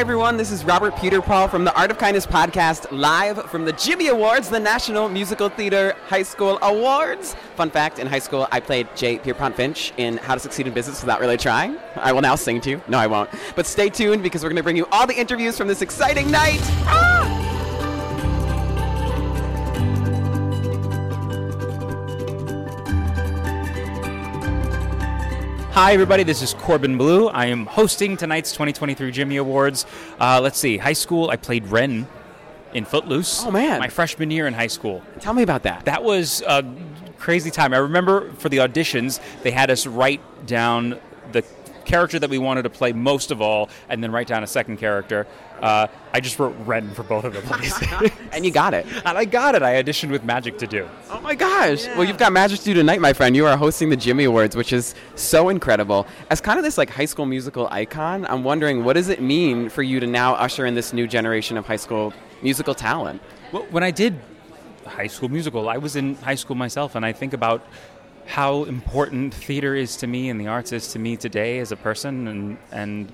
Hi, everyone. This is Robert Peterpaul from the Art of Kindness podcast, live from the Jimmy Awards, the National Musical Theater High School Awards. Fun fact in high school, I played J. Pierpont Finch in How to Succeed in Business Without Really Trying. I will now sing to you. No, I won't. But stay tuned because we're going to bring you all the interviews from this exciting night. Ah! Hi, everybody. This is Corbin Bleu. I am hosting tonight's 2023 Jimmy Awards. Uh, let's see. High school, I played Ren in Footloose. Oh, man. My freshman year in high school. Tell me about that. That was a crazy time. I remember for the auditions, they had us write down the character that we wanted to play most of all, and then write down a second character. Uh, I just wrote Ren for both of them. and you got it. And I got it. I auditioned with Magic to Do. Oh my gosh! Yeah. Well, you've got Magic to Do tonight, my friend. You are hosting the Jimmy Awards, which is so incredible. As kind of this like high school musical icon, I'm wondering what does it mean for you to now usher in this new generation of high school musical talent? Well, when I did High School Musical, I was in high school myself, and I think about how important theater is to me and the arts is to me today as a person and and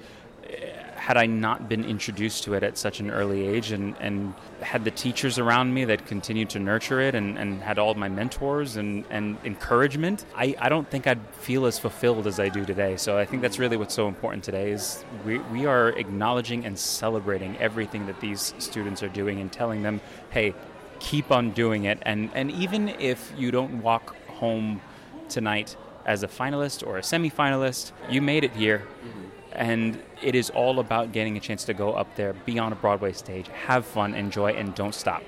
had I not been introduced to it at such an early age and, and had the teachers around me that continued to nurture it and, and had all my mentors and, and encouragement, I, I don't think I'd feel as fulfilled as I do today. So I think that's really what's so important today is we, we are acknowledging and celebrating everything that these students are doing and telling them, hey, keep on doing it. And, and even if you don't walk home tonight as a finalist or a semifinalist, you made it here. Mm-hmm. And it is all about getting a chance to go up there, be on a Broadway stage, have fun, enjoy, and don't stop.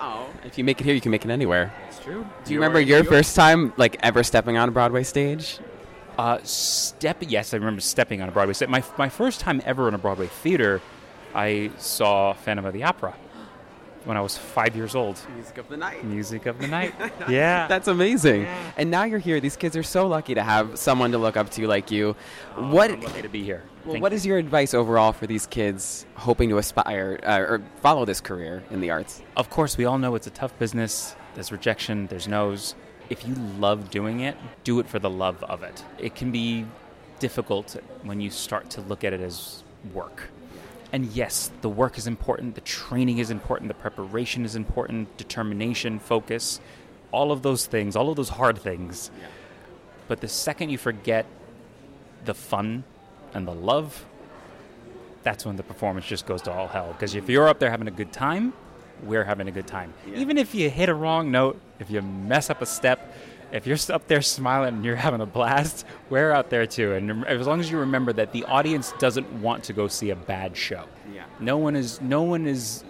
Oh, if you make it here, you can make it anywhere. That's true. Do you remember your first time, like ever stepping on a Broadway stage? Uh, step. Yes, I remember stepping on a Broadway stage. My my first time ever in a Broadway theater, I saw Phantom of the Opera when I was five years old. Music of the night. Music of the night. yeah. That's amazing. Yeah. And now you're here. These kids are so lucky to have someone to look up to like you. Oh, what? I'm lucky to be here. Well, what is your advice overall for these kids hoping to aspire uh, or follow this career in the arts? Of course, we all know it's a tough business. There's rejection. There's no's. If you love doing it, do it for the love of it. It can be difficult when you start to look at it as work and yes, the work is important, the training is important, the preparation is important, determination, focus, all of those things, all of those hard things. Yeah. But the second you forget the fun and the love, that's when the performance just goes to all hell. Because if you're up there having a good time, we're having a good time. Yeah. Even if you hit a wrong note, if you mess up a step, if you're up there smiling and you're having a blast, we're out there too. And as long as you remember that the audience doesn't want to go see a bad show. Yeah. No one is no one is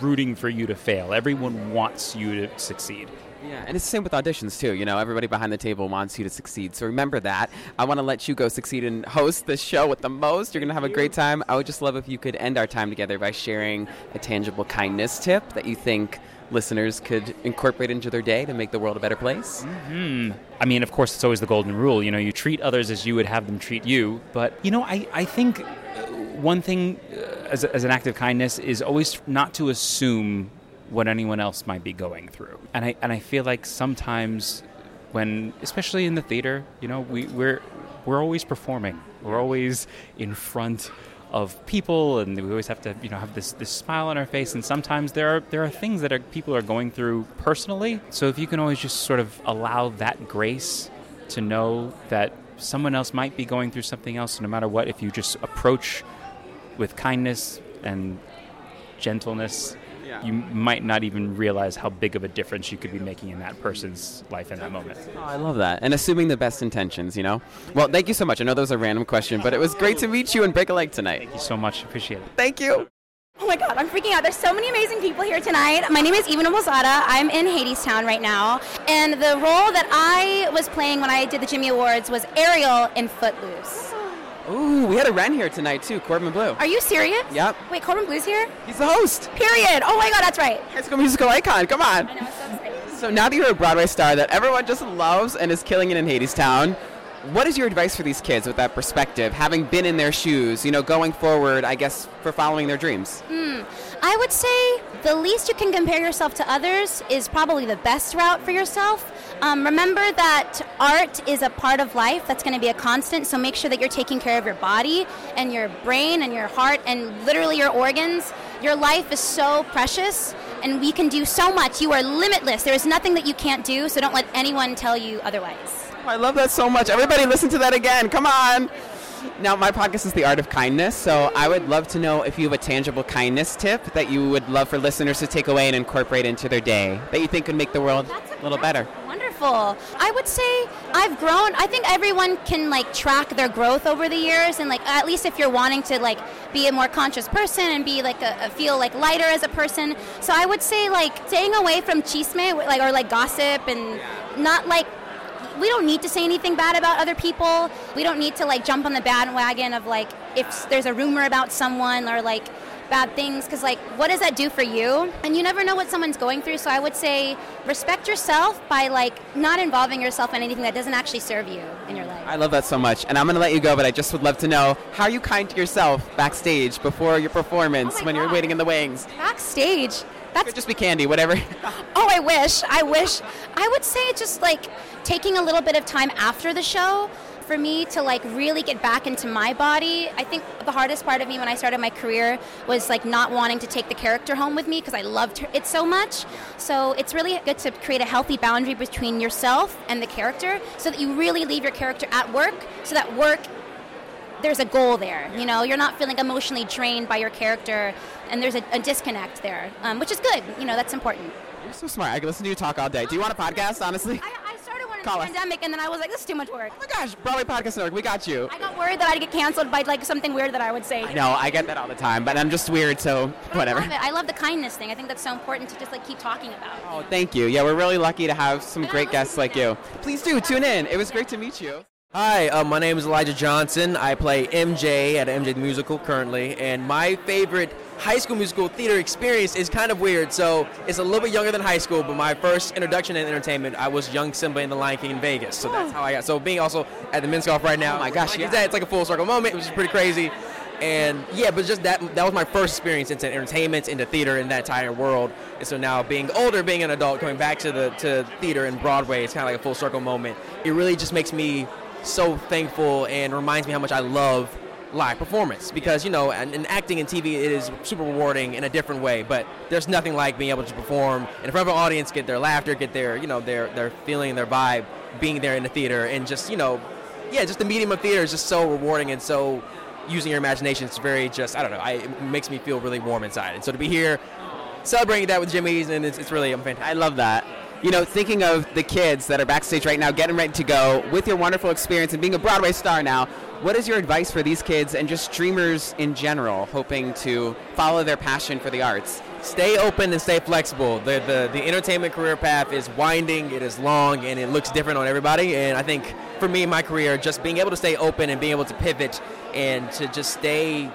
rooting for you to fail. Everyone wants you to succeed. Yeah, and it's the same with auditions too. You know, everybody behind the table wants you to succeed. So remember that. I want to let you go succeed and host the show with the most. You're going to have a great time. I would just love if you could end our time together by sharing a tangible kindness tip that you think listeners could incorporate into their day to make the world a better place. Mm-hmm. I mean, of course, it's always the golden rule. You know, you treat others as you would have them treat you. But, you know, I, I think uh, one thing uh, as, as an act of kindness is always not to assume what anyone else might be going through. And I and I feel like sometimes when especially in the theater, you know, we, we're we're always performing. We're always in front of people and we always have to, you know, have this, this smile on our face and sometimes there are there are things that are, people are going through personally. So if you can always just sort of allow that grace to know that someone else might be going through something else no matter what if you just approach with kindness and gentleness you might not even realize how big of a difference you could be making in that person's life in that moment. Oh, I love that. And assuming the best intentions, you know? Well, thank you so much. I know that was a random question, but it was great to meet you and break a leg tonight. Thank you so much. Appreciate it. Thank you. Oh my god, I'm freaking out. There's so many amazing people here tonight. My name is Eva Noblezada. I'm in Hadestown right now. And the role that I was playing when I did the Jimmy Awards was Ariel in Footloose. Ooh, we had a Ren here tonight too, Corbin Bleu. Are you serious? Yep. Wait, Corbin Bleu's here? He's the host. Period. Oh my god, that's right. High School Musical icon. Come on. I know, so exciting. So now that you're a Broadway star that everyone just loves and is killing it in Hadestown, what is your advice for these kids with that perspective, having been in their shoes, you know, going forward, I guess, for following their dreams? I would say the least you can compare yourself to others is probably the best route for yourself. Um, remember that art is a part of life that's going to be a constant, so make sure that you're taking care of your body and your brain and your heart and literally your organs. Your life is so precious and we can do so much. You are limitless. There is nothing that you can't do, so don't let anyone tell you otherwise. I love that so much. Everybody listen to that again. Come on. Now, my podcast is The Art of Kindness, so I would love to know if you have a tangible kindness tip that you would love for listeners to take away and incorporate into their day that you think could make the world a little better. Wonderful. I would say I've grown. I think everyone can like track their growth over the years, and like at least if you're wanting to like be a more conscious person and be like a, a feel like lighter as a person. So I would say like staying away from chisme, like or like gossip, and not like we don't need to say anything bad about other people. We don't need to like jump on the bandwagon of like if there's a rumor about someone or like bad things because like what does that do for you and you never know what someone's going through so i would say respect yourself by like not involving yourself in anything that doesn't actually serve you in your life I love that so much. And I'm going to let you go, but I just would love to know how are you kind to yourself backstage before your performance Oh when you're waiting in the wings? backstage that's Could just be candy, whatever. Oh, I wish. I wish. I would say just like taking a little bit of time after the show for me to like really get back into my body. I think the hardest part of me when I started my career was like not wanting to take the character home with me because I loved it so much. So it's really good to create a healthy boundary between yourself and the character so that you really leave your character at work so that work there's a goal there. You know, you're not feeling emotionally drained by your character, and there's a, a disconnect there, um, which is good. You know, that's important. You're so smart. I could listen to you talk all day. Do you want a podcast, honestly? I, I started one in Call the us. pandemic, and then I was like, this is too much work. Oh my gosh, Broadway Podcast Network, we got you. I got worried that I'd get canceled by like something weird that I would say. I know, I get that all the time, but I'm just weird, so whatever. I love it. I love the kindness thing. I think that's so important to just like keep talking about. Oh, thank you. Yeah, we're really lucky to have some And I great listen guests to like them. you. Please do tune in. It was great to meet you. Hi, uh, my name is Elijah Johnson. I play MJ at MJ the Musical currently, and my favorite high school musical theater experience is kind of weird. So it's a little bit younger than high school, but my first introduction in entertainment, I was young Simba in The Lion King in Vegas. So that's how I got. So being also at the Minskoff right now, Oh my gosh, like yeah. it's like a full circle moment. which is pretty crazy. And yeah, but just that that was my first experience into entertainment, into theater in that entire world. And so now being older, being an adult, coming back to the to theater and Broadway, it's kind of like a full circle moment. It really just makes me so thankful and reminds me how much I love live performance. Because you know and, and acting in TV it is super rewarding in a different way but there's nothing like being able to perform in front of an audience get their laughter get their you know their their feeling their vibe being there in the theater and just you know yeah just the medium of theater is just so rewarding and so using your imagination it's very just I don't know I, it makes me feel really warm inside. And so to be here celebrating that with Jimmy's and it's, it's really I'm fantastic. I love that. You know, thinking of the kids that are backstage right now, getting ready to go, with your wonderful experience and being a Broadway star now, what is your advice for these kids and just dreamers in general, hoping to follow their passion for the arts stay open and stay flexible. The, the the entertainment career path is winding, it is long, and it looks different on everybody. And I think for me, my career, just being able to stay open and being able to pivot and to just stay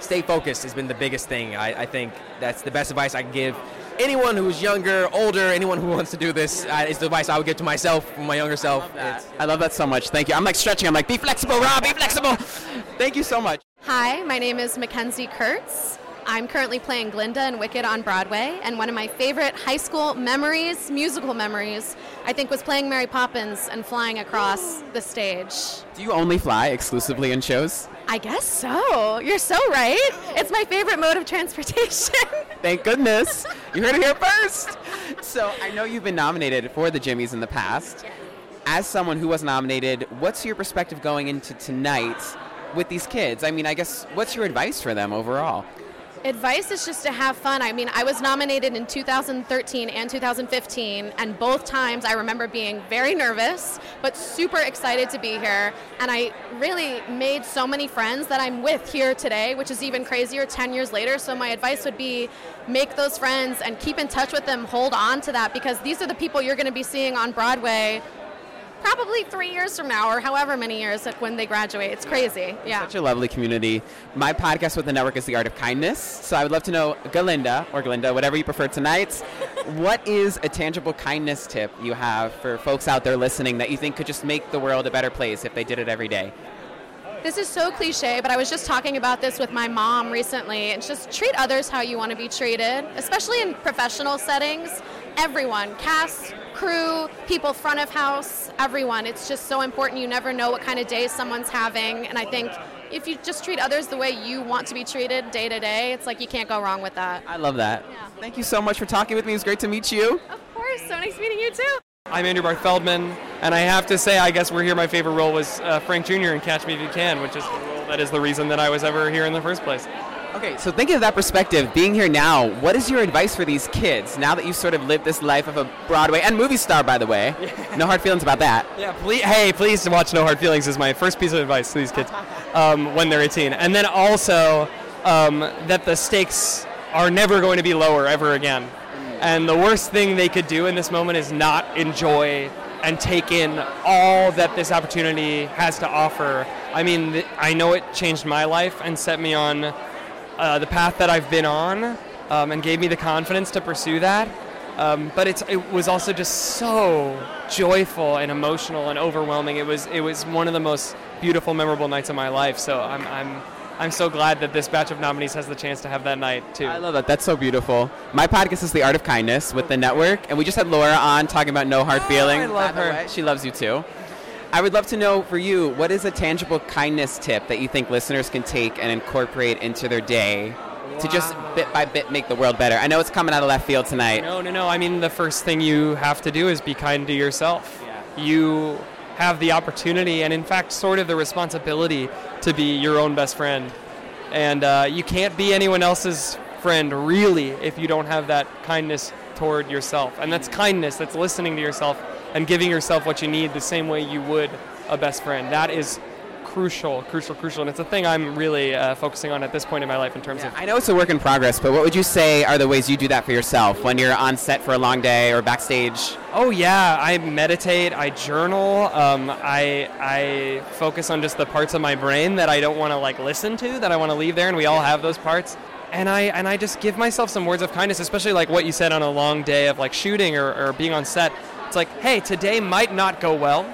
stay focused has been the biggest thing. I, I think that's the best advice I can give anyone who's younger, older, anyone who wants to do this uh, is the advice I would give to myself, my younger self. It's- I love that so much. Thank you. I'm like stretching. I'm like, be flexible, Rob. Be flexible. Thank you so much. Hi, my name is McKenzie Kurtz. I'm currently playing Glinda in Wicked on Broadway, and one of my favorite high school memories, musical memories, I think was playing Mary Poppins and flying across the stage. Do you only fly exclusively in shows? I guess so. You're so right. It's my favorite mode of transportation. Thank goodness. You heard it here first. So I know you've been nominated for the Jimmys in the past. As someone who was nominated, what's your perspective going into tonight with these kids? I mean, I guess what's your advice for them overall? Advice is just to have fun. I mean, I was nominated in 2013 and 2015, and both times I remember being very nervous, but super excited to be here. And I really made so many friends that I'm with here today, which is even crazier 10 years later. So, my advice would be make those friends and keep in touch with them, hold on to that, because these are the people you're going to be seeing on Broadway probably three years from now or however many years when they graduate. It's crazy. Yeah. Such a lovely community. My podcast with the network is The Art of Kindness. So I would love to know, Galinda, or Galinda, whatever you prefer tonight, what is a tangible kindness tip you have for folks out there listening that you think could just make the world a better place if they did it every day? This is so cliche, but I was just talking about this with my mom recently. And just treat others how you want to be treated, especially in professional settings. Everyone, cast, crew, people front of house, everyone. It's just so important. You never know what kind of day someone's having. And I think if you just treat others the way you want to be treated day to day, it's like you can't go wrong with that. I love that. Thank you so much for talking with me. It was great to meet you. Of course. So nice meeting you too. I'm Andrew Barth Feldman, and I have to say, I guess we're here. My favorite role was uh, Frank Jr. in Catch Me If You Can, which is the role that is the reason that I was ever here in the first place. Okay, so thinking of that perspective, being here now, what is your advice for these kids now that you've sort of lived this life of a Broadway and movie star, by the way? No hard feelings about that. Yeah, please, hey, please watch No Hard Feelings is my first piece of advice to these kids um, when they're 18. And then also um, that the stakes are never going to be lower ever again. And the worst thing they could do in this moment is not enjoy and take in all that this opportunity has to offer. I mean, th- I know it changed my life and set me on uh, the path that I've been on um, and gave me the confidence to pursue that. Um, but it's, it was also just so joyful and emotional and overwhelming. It was, it was one of the most beautiful, memorable nights of my life. So I'm, I'm, I'm so glad that this batch of nominees has the chance to have that night too. I love that. That's so beautiful. My podcast is The Art of Kindness with the network, and we just had Laura on talking about no hard feelings. I love By her. way, She loves you too. I would love to know for you, what is a tangible kindness tip that you think listeners can take and incorporate into their day to just bit by bit make the world better? I know it's coming out of left field tonight. No, no, no. I mean, the first thing you have to do is be kind to yourself. You have the opportunity and, in fact, sort of the responsibility to be your own best friend. And uh, you can't be anyone else's friend, really, if you don't have that kindness toward yourself. And that's kindness, that's listening to yourself and giving yourself what you need the same way you would a best friend. That is crucial, crucial, crucial. And it's a thing I'm really uh, focusing on at this point in my life in terms of I know it's a work in progress, but what would you say are the ways you do that for yourself when you're on set for a long day or backstage? Oh yeah, I meditate, I journal, um, I I focus on just the parts of my brain that I don't want to like listen to, that I want to leave there, and we all have those parts. And I and I just give myself some words of kindness, especially like what you said on a long day of like shooting or, or being on set. It's like, hey, today might not go well.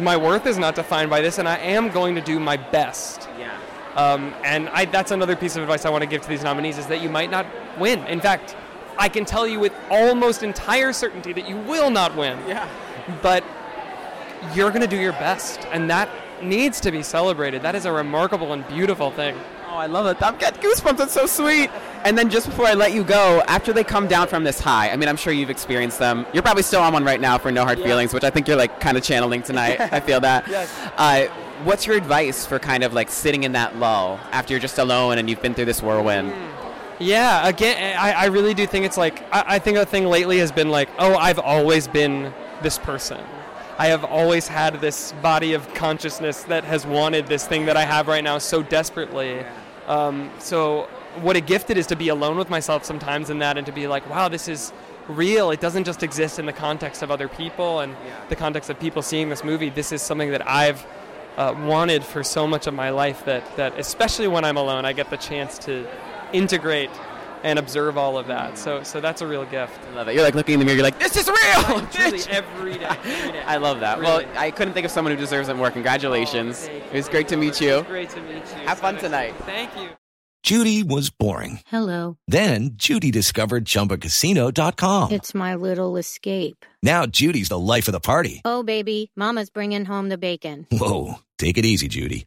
My worth is not defined by this, and I am going to do my best. Yeah. Um, and I, that's another piece of advice I want to give to these nominees is that you might not win. In fact, I can tell you with almost entire certainty that you will not win. Yeah. But you're going to do your best, and that needs to be celebrated. That is a remarkable and beautiful thing. Oh, I love it. I'm getting goosebumps. That's so sweet. And then just before I let you go, after they come down from this high, I mean, I'm sure you've experienced them. You're probably still on one right now for No Hard Feelings, which I think you're like kind of channeling tonight. I feel that. Yes. Uh, what's your advice for kind of like sitting in that lull after you're just alone and you've been through this whirlwind? Yeah, again, I, I really do think it's like, I, I think a thing lately has been like, oh, I've always been this person. I have always had this body of consciousness that has wanted this thing that I have right now so desperately. Um, so what a gift it is to be alone with myself sometimes in that and to be like, wow, this is real. It doesn't just exist in the context of other people and the context of people seeing this movie. This is something that I've uh, wanted for so much of my life that, that especially when I'm alone, I get the chance to integrate and observe all of that. So, so that's a real gift. I love it. You're like looking in the mirror. You're like, this is real. Truly, every day. Every day. I love that. Really. Well, I couldn't think of someone who deserves it more. Congratulations. Oh, it was great to meet you. It's great to meet you. Have So fun nice. tonight. Thank you. Judy was boring. Hello. Then Judy discovered ChumbaCasino.com. It's my little escape. Now Judy's the life of the party. Oh, baby, Mama's bringing home the bacon. Whoa, take it easy, Judy.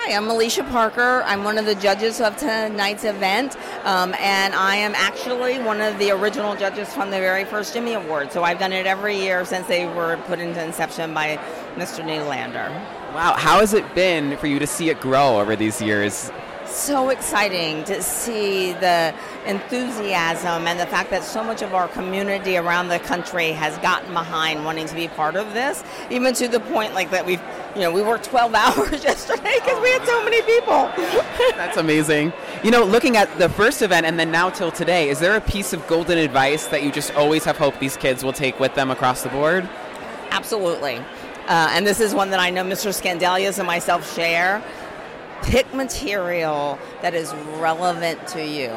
Hi, I'm Alecia Parker. I'm one of the judges of tonight's event, um, and I am actually one of the original judges from the very first Jimmy Award. So I've done it every year since they were put into inception by Mr. Nederlander. Wow, how has it been for you to see it grow over these years? So exciting to see the enthusiasm and the fact that so much of our community around the country has gotten behind wanting to be part of this, even to the point like that we've, you know, we worked 12 hours yesterday because we had so many people. That's amazing. You know, looking at the first event and then now till today, is there a piece of golden advice that you just always have hope these kids will take with them across the board? Absolutely. Uh, and this is one that I know Mr. Scandalios and myself share. Pick material that is relevant to you.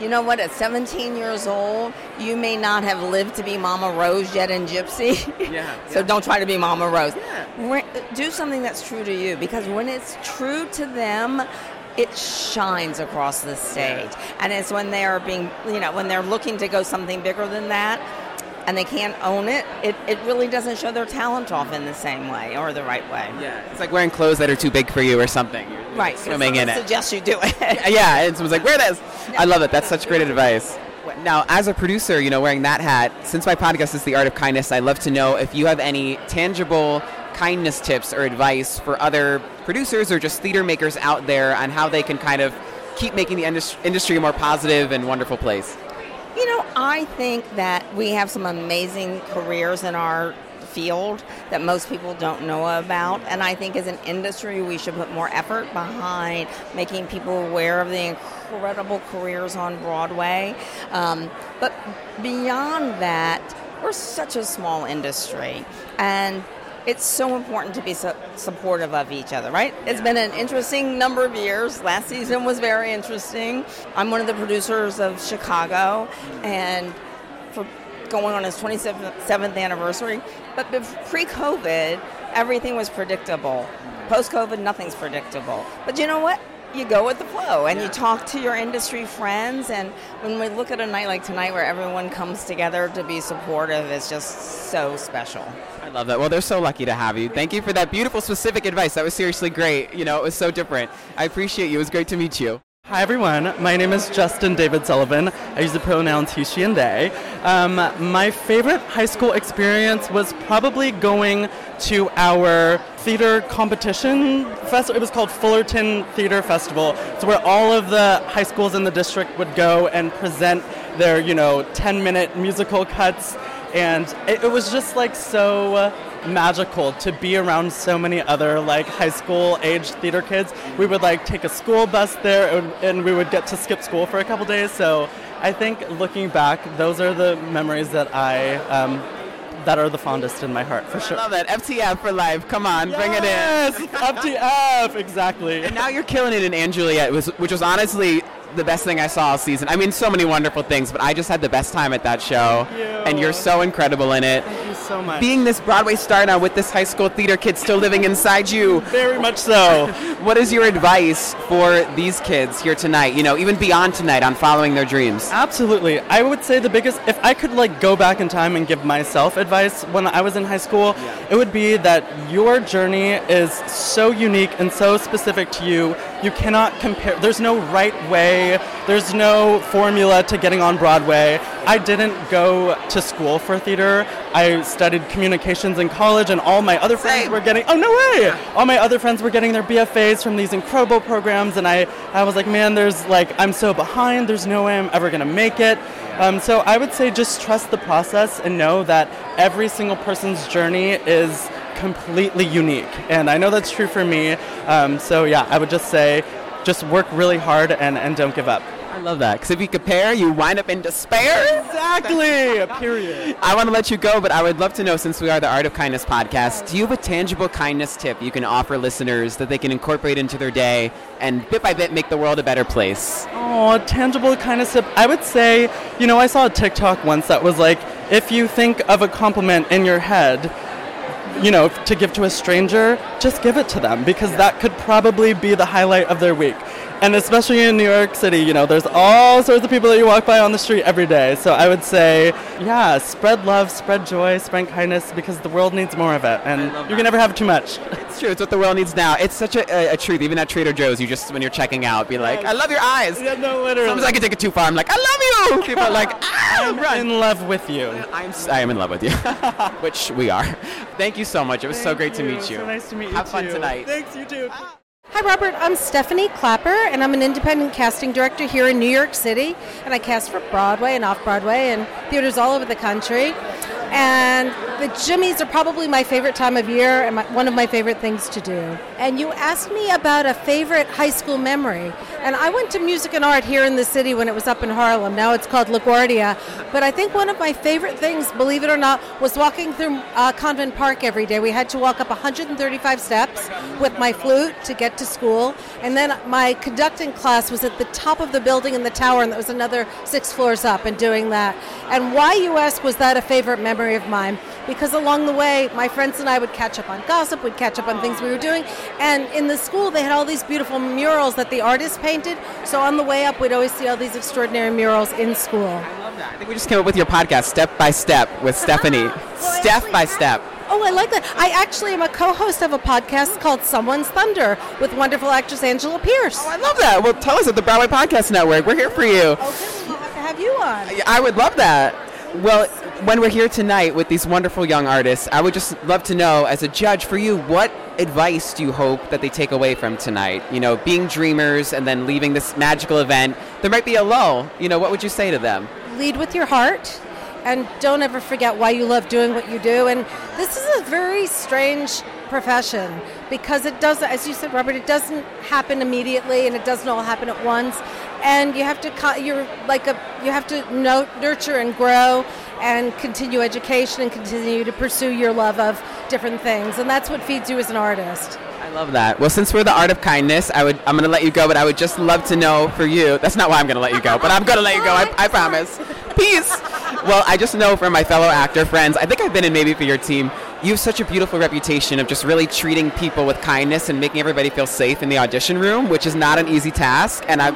You know what? At 17 years old, you may not have lived to be Mama Rose yet in Gypsy. Yeah. so don't try to be Mama Rose. Re- Do something that's true to you because when it's true to them, it shines across the stage. And it's when they are being, you know, when they're looking to go something bigger than that and they can't own it, it, it really doesn't show their talent off in the same way or the right way. Yeah. It's like wearing clothes that are too big for you or something. You're Right. Swimming in it. Suggest you do it. yeah, and someone's like, wear this. I love it. That's such great advice. Now, as a producer, you know, wearing that hat, since my podcast is The Art of Kindness, I'd love to know if you have any tangible kindness tips or advice for other producers or just theater makers out there on how they can kind of keep making the industry a more positive and wonderful place. You know, I think that we have some amazing careers in our field that most people don't know about. And I think as an industry, we should put more effort behind making people aware of the incredible careers on Broadway. Um, but beyond that, we're such a small industry. And it's so important to be su- supportive of each other, right? It's been an interesting number of years. Last season was very interesting. I'm one of the producers of Chicago, and for going on its 27th anniversary. But pre COVID, everything was predictable. Post COVID, nothing's predictable. But you know what? You go with the flow and you talk to your industry friends. And when we look at a night like tonight where everyone comes together to be supportive, it's just so special. I love that. Well, they're so lucky to have you. Thank you for that beautiful, specific advice. That was seriously great. You know, it was so different. I appreciate you. It was great to meet you. Hi everyone, my name is Justin David Sullivan. I use the pronouns he, she, and they. Um, my favorite high school experience was probably going to our theater competition festival. It was called Fullerton Theater Festival. It's where all of the high schools in the district would go and present their, you know, 10 minute musical cuts. And it, it was just like so magical to be around so many other like high school age theater kids. We would like take a school bus there and, and we would get to skip school for a couple days. So I think looking back, those are the memories that I um, that are the fondest in my heart for sure. I love that. FTF for life. Come on, bring it in. Yes, FTF, exactly. And now you're killing it in & Juliet, which was honestly the best thing I saw all season. I mean, so many wonderful things, but I just had the best time at that show. you. And you're so incredible in it. Thank you so much. Being this Broadway star now with this high school theater kid still living inside you. Very much so. what is your advice for these kids here tonight? You know, even beyond tonight on following their dreams. Absolutely. I would say the biggest if I could like go back in time and give myself advice when I was in high school, it would be that your journey is so unique and so specific to you. You cannot compare there's no right way, there's no formula to getting on Broadway. I didn't go to school for theater. I studied communications in college and all my other friends were getting Oh no way. All my other friends were getting their BFAs from these incredible programs and I I was like, man, there's like I'm so behind. There's no way I'm ever going to make it. Um, so I would say just trust the process and know that every single person's journey is completely unique. And I know that's true for me. Um, so yeah, I would just say just work really hard and, and don't give up. I love that because if you compare, you wind up in despair. Exactly. Period. I want to let you go, but I would love to know, since we are the Art of Kindness podcast, do you have a tangible kindness tip you can offer listeners that they can incorporate into their day and bit by bit make the world a better place? Oh, tangible kindness tip. I would say, you know, I saw a TikTok once that was like, if you think of a compliment in your head, you know, to give to a stranger, just give it to them because that could probably be the highlight of their week. And especially in New York City, you know, there's all sorts of people that you walk by on the street every day. So I would say, yeah, spread love, spread joy, spread kindness because the world needs more of it. And you can never have too much. It's true. It's what the world needs now. It's such a, a, a truth. Even at Trader Joe's, you just when you're checking out, be like, "I love your eyes." Yeah, no, literally. Sometimes I can take it too far. I'm like, "I love you." People are like, "Ah, I'm run." in love with you. I'm I am in love with you, which we are. Thank you so much. It was so great to meet you. So nice to meet you Have fun tonight. Thanks, you too. Hi, Robert. I'm Stephanie Klapper, and I'm an independent casting director here in New York City. And I cast for Broadway and off Broadway and theaters all over the country. And the Jimmies are probably my favorite time of year and my, one of my favorite things to do. And you asked me about a favorite high school memory. And I went to music and art here in the city when it was up in Harlem. Now it's called LaGuardia. But I think one of my favorite things, believe it or not, was walking through uh, Convent Park every day. We had to walk up 135 steps with my flute to get to school. And then my conducting class was at the top of the building in the tower, and that was another six floors up and doing that. And why, you ask, was that a favorite memory of mine? Because along the way, my friends and I would catch up on gossip, we'd catch up on things we were doing. And in the school, they had all these beautiful murals that the artists painted. So on the way up, we'd always see all these extraordinary murals in school. I love that. I think we just came up with your podcast, Step by Step, with Stephanie. Step by Step. Oh, I like that. I actually am a co host of a podcast called Someone's Thunder with wonderful actress Angela Pierce. Oh, I love that. Well, tell us at the Broadway Podcast Network. We're here for you. Okay, we'll have to have you on. I would love that. Well, when we're here tonight with these wonderful young artists, I would just love to know, as a judge for you, what advice do you hope that they take away from tonight? You know, being dreamers and then leaving this magical event, there might be a lull. You know, what would you say to them? lead with your heart and don't ever forget why you love doing what you do and this is a very strange profession because it does as you said robert it doesn't happen immediately and it doesn't all happen at once and you have to you're like a you have to no, nurture and grow and continue education and continue to pursue your love of different things and that's what feeds you as an artist I love that. Well, since we're the art of kindness, I would I'm going to let you go, but I would just love to know for you. That's not why I'm going to let you go, but I'm going to let you go. I, I promise. Peace. Well, I just know from my fellow actor friends, I think I've been in maybe for your team. You have such a beautiful reputation of just really treating people with kindness and making everybody feel safe in the audition room, which is not an easy task. And I,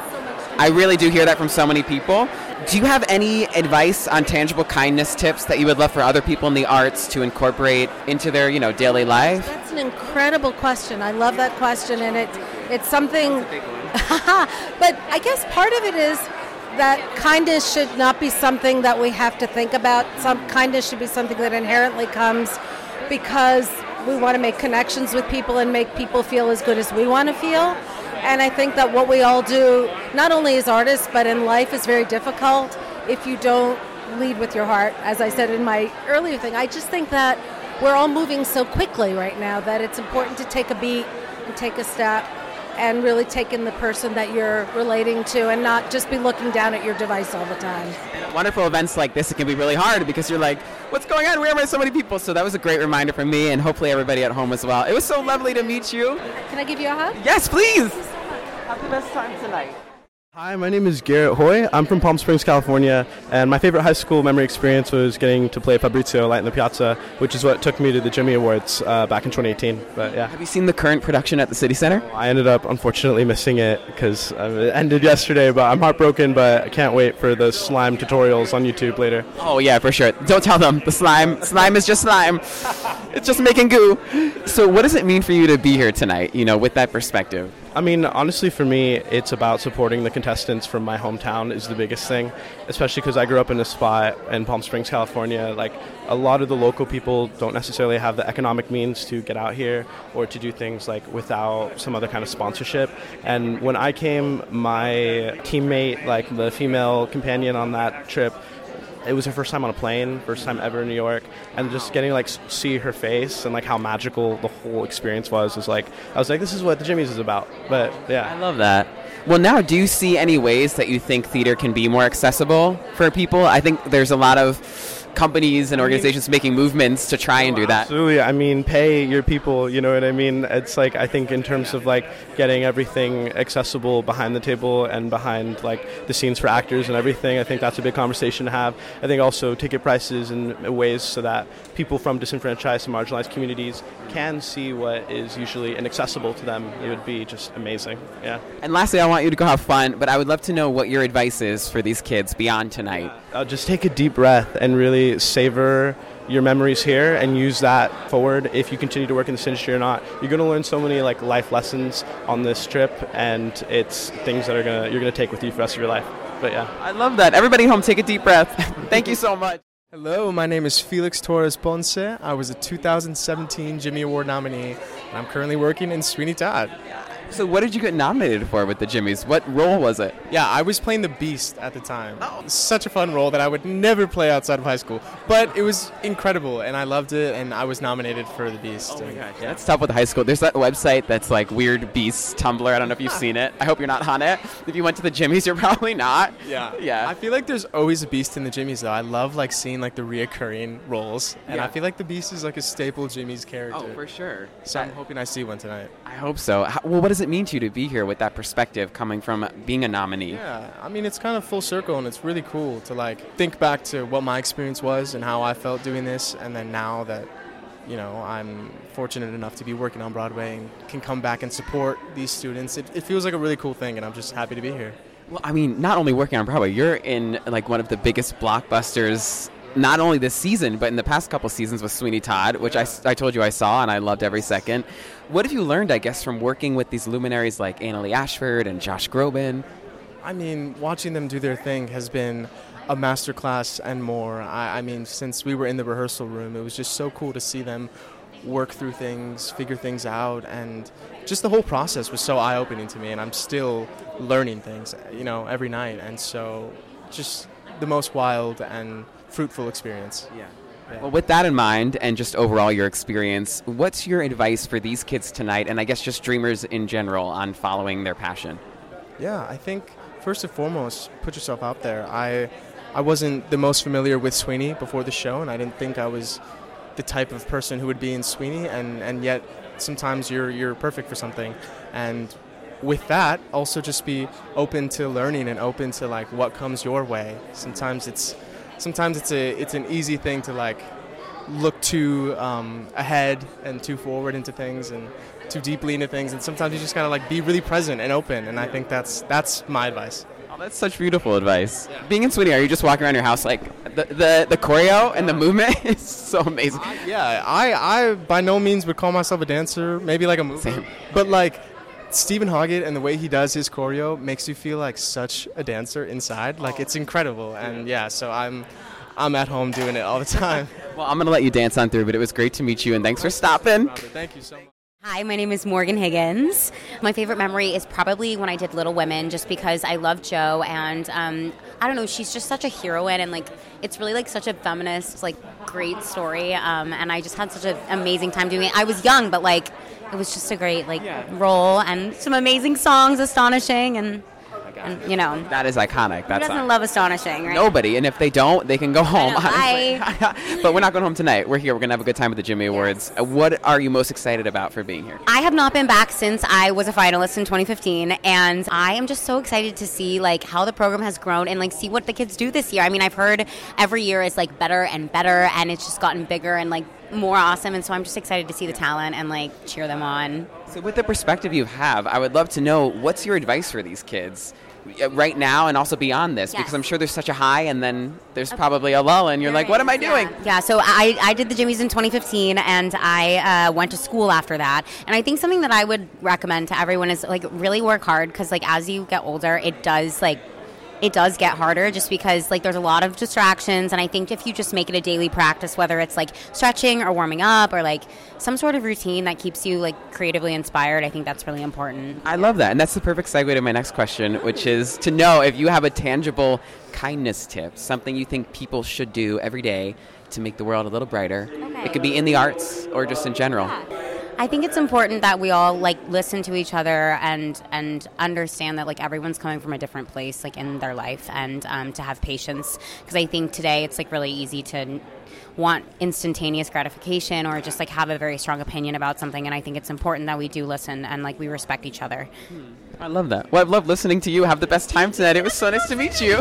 I really do hear that from so many people. Do you have any advice on tangible kindness tips that you would love for other people in the arts to incorporate into their, you know, daily life? That's an incredible question. I love that question, and it it's something. but I guess part of it is that kindness should not be something that we have to think about. Some kindness should be something that inherently comes because we want to make connections with people and make people feel as good as we want to feel. And I think that what we all do, not only as artists but in life, is very difficult if you don't lead with your heart. As I said in my earlier thing, I just think that we're all moving so quickly right now that it's important to take a beat and take a step and really take in the person that you're relating to and not just be looking down at your device all the time. At wonderful events like this, it can be really hard because you're like, what's going on? Where are so many people? So that was a great reminder for me and hopefully everybody at home as well. It was so lovely to meet you. Can I give you a hug? Yes, please. Have the best time tonight. Hi, my name is Garrett Hoy. I'm from Palm Springs, California, and my favorite high school memory experience was getting to play Fabrizio Light in the Piazza, which is what took me to the Jimmy Awards uh, back in 2018. But yeah. Have you seen the current production at the City Center? I ended up unfortunately missing it because uh, it ended yesterday, but I'm heartbroken, but I can't wait for the slime tutorials on YouTube later. Oh yeah, for sure. Don't tell them the slime. Slime is just slime. It's just making goo. So what does it mean for you to be here tonight? You know, with that perspective. I mean, honestly, for me, it's about supporting the contestants from my hometown is the biggest thing, especially because I grew up in a spot in Palm Springs, California. Like, a lot of the local people don't necessarily have the economic means to get out here or to do things like without some other kind of sponsorship. And when I came, my teammate, like the female companion on that trip, it was her first time on a plane, first time ever in New York, and just getting like see her face and like how magical the whole experience was was like I was like this is what the Jimmys is about. But yeah, I love that. Well, now, do you see any ways that you think theater can be more accessible for people? I think there's a lot of companies and organizations making movements to try and do that. Absolutely. I mean, pay your people, you know what I mean? It's like, I think, in terms of like getting everything accessible behind the table and behind like the scenes for actors and everything, I think that's a big conversation to have. I think also ticket prices and ways so that people from disenfranchised and marginalized communities can see what is usually inaccessible to them. It would be just amazing. Yeah. And lastly, I want you to go have fun, but I would love to know what your advice is for these kids beyond tonight. Uh, just take a deep breath and really savor your memories here and use that forward if you continue to work in this industry or not. You're going to learn so many like life lessons on this trip, and it's things that are gonna you're gonna take with you for the rest of your life. But yeah, I love that. Everybody home, take a deep breath. Thank you so much. Hello, my name is Felix Torrez-Ponce. I was a 2017 Jimmy Award nominee, and I'm currently working in Sweeney Todd. So, what did you get nominated for with the Jimmys? What role was it? Yeah, I was playing the Beast at the time. Oh. Such a fun role that I would never play outside of high school, but it was incredible, and I loved it, and I was nominated for the Beast. Oh my gosh, yeah. That's tough with high school. There's that website that's like Weird beast Tumblr. I don't know if you've seen it. I hope you're not on it. If you went to the Jimmys, you're probably not. Yeah, yeah. I feel like there's always a Beast in the Jimmys, though. I love like seeing like the reoccurring roles, and Yeah. I feel like the Beast is like a staple Jimmy's character. Oh, for sure. So I'm hoping I see one tonight. I hope so. How, well, what does it mean to you to be here with that perspective coming from being a nominee? Yeah, I mean it's kind of full circle, and it's really cool to like think back to what my experience was and how I felt doing this, and then now that you know I'm fortunate enough to be working on Broadway and can come back and support these students, it, it feels like a really cool thing, and I'm just happy to be here. Well, I mean, not only working on Broadway, you're in like one of the biggest blockbusters. Not only this season, but in the past couple seasons with Sweeney Todd, which I, I told you I saw and I loved every second. What have you learned, I guess, from working with these luminaries like Annaleigh Ashford and Josh Groban? I mean, watching them do their thing has been a masterclass and more. I, I mean, since we were in the rehearsal room, it was just so cool to see them work through things, figure things out, and just the whole process was so eye opening to me. And I'm still learning things, you know, every night. And so, just the most wild and fruitful experience. Yeah. Well, with that in mind, and just overall your experience, what's your advice for these kids tonight, and I guess just dreamers in general, on following their passion? Yeah, I think first and foremost, put yourself out there. I I wasn't the most familiar with Sweeney before the show, and I didn't think I was the type of person who would be in Sweeney, and, and yet sometimes you're you're perfect for something, and with that, also just be open to learning and open to like what comes your way. Sometimes it's sometimes it's a it's an easy thing to like look too um, ahead and too forward into things and too deeply into things, and sometimes you just gotta like be really present and open. And I think that's that's my advice. Oh, that's such beautiful advice. Being in Sweeney, are you just walking around your house like the the, the choreo and the movement is so amazing? Yeah, I, I by no means would call myself a dancer, maybe like a mover. But like Steven Hoggett and the way he does his choreo makes you feel like such a dancer inside. Like it's incredible. And yeah, so I'm I'm at home doing it all the time. Well, I'm gonna let you dance on through, but it was great to meet you, and thanks for stopping. Thank you so much. Hi, my name is Morgan Higgins. My favorite memory is probably when I did Little Women, just because I love Jo, and um, I don't know, she's just such a heroine, and like it's really like such a feminist, like great story, um, and I just had such an amazing time doing it. I was young, but like it was just a great like role, and some amazing songs, astonishing, and And, you know, That is iconic. who That's doesn't love astonishing, right? Nobody, and if they don't, they can go home. But we're not going home tonight. We're here. We're gonna have a good time at the Jimmy Awards. Uh, What are you most excited about for being here? I have not been back since I was a finalist in 2015, and I am just so excited to see like how the program has grown and like see what the kids do this year. I mean, I've heard every year is like better and better, and it's just gotten bigger and like more awesome. And so I'm just excited to see the talent and like cheer them on. So, with the perspective you have, I would love to know what's your advice for these kids uh, right now and also beyond this, because I'm sure there's such a high, and then there's probably a lull, and you're like, what am I doing? Yeah, so I, I did the Jimmys in 2015 and I uh, went to school after that. And I think something that I would recommend to everyone is like really work hard because like as you get older, it does like it does get harder just because like there's a lot of distractions and I think if you just make it a daily practice whether it's like stretching or warming up or like some sort of routine that keeps you like creatively inspired, I think that's really important. I love that. And that's the perfect segue to my next question, which is to know if you have a tangible kindness tip, something you think people should do every day to make the world a little brighter. It could be in the arts or just in general. I think it's important that we all like listen to each other and and understand that like everyone's coming from a different place like in their life and um, to have patience because I think today it's like really easy to want instantaneous gratification or just like have a very strong opinion about something and I think it's important that we do listen and like we respect each other. I love that. Well, I've loved listening to you. Have the best time tonight. It was so nice to meet you.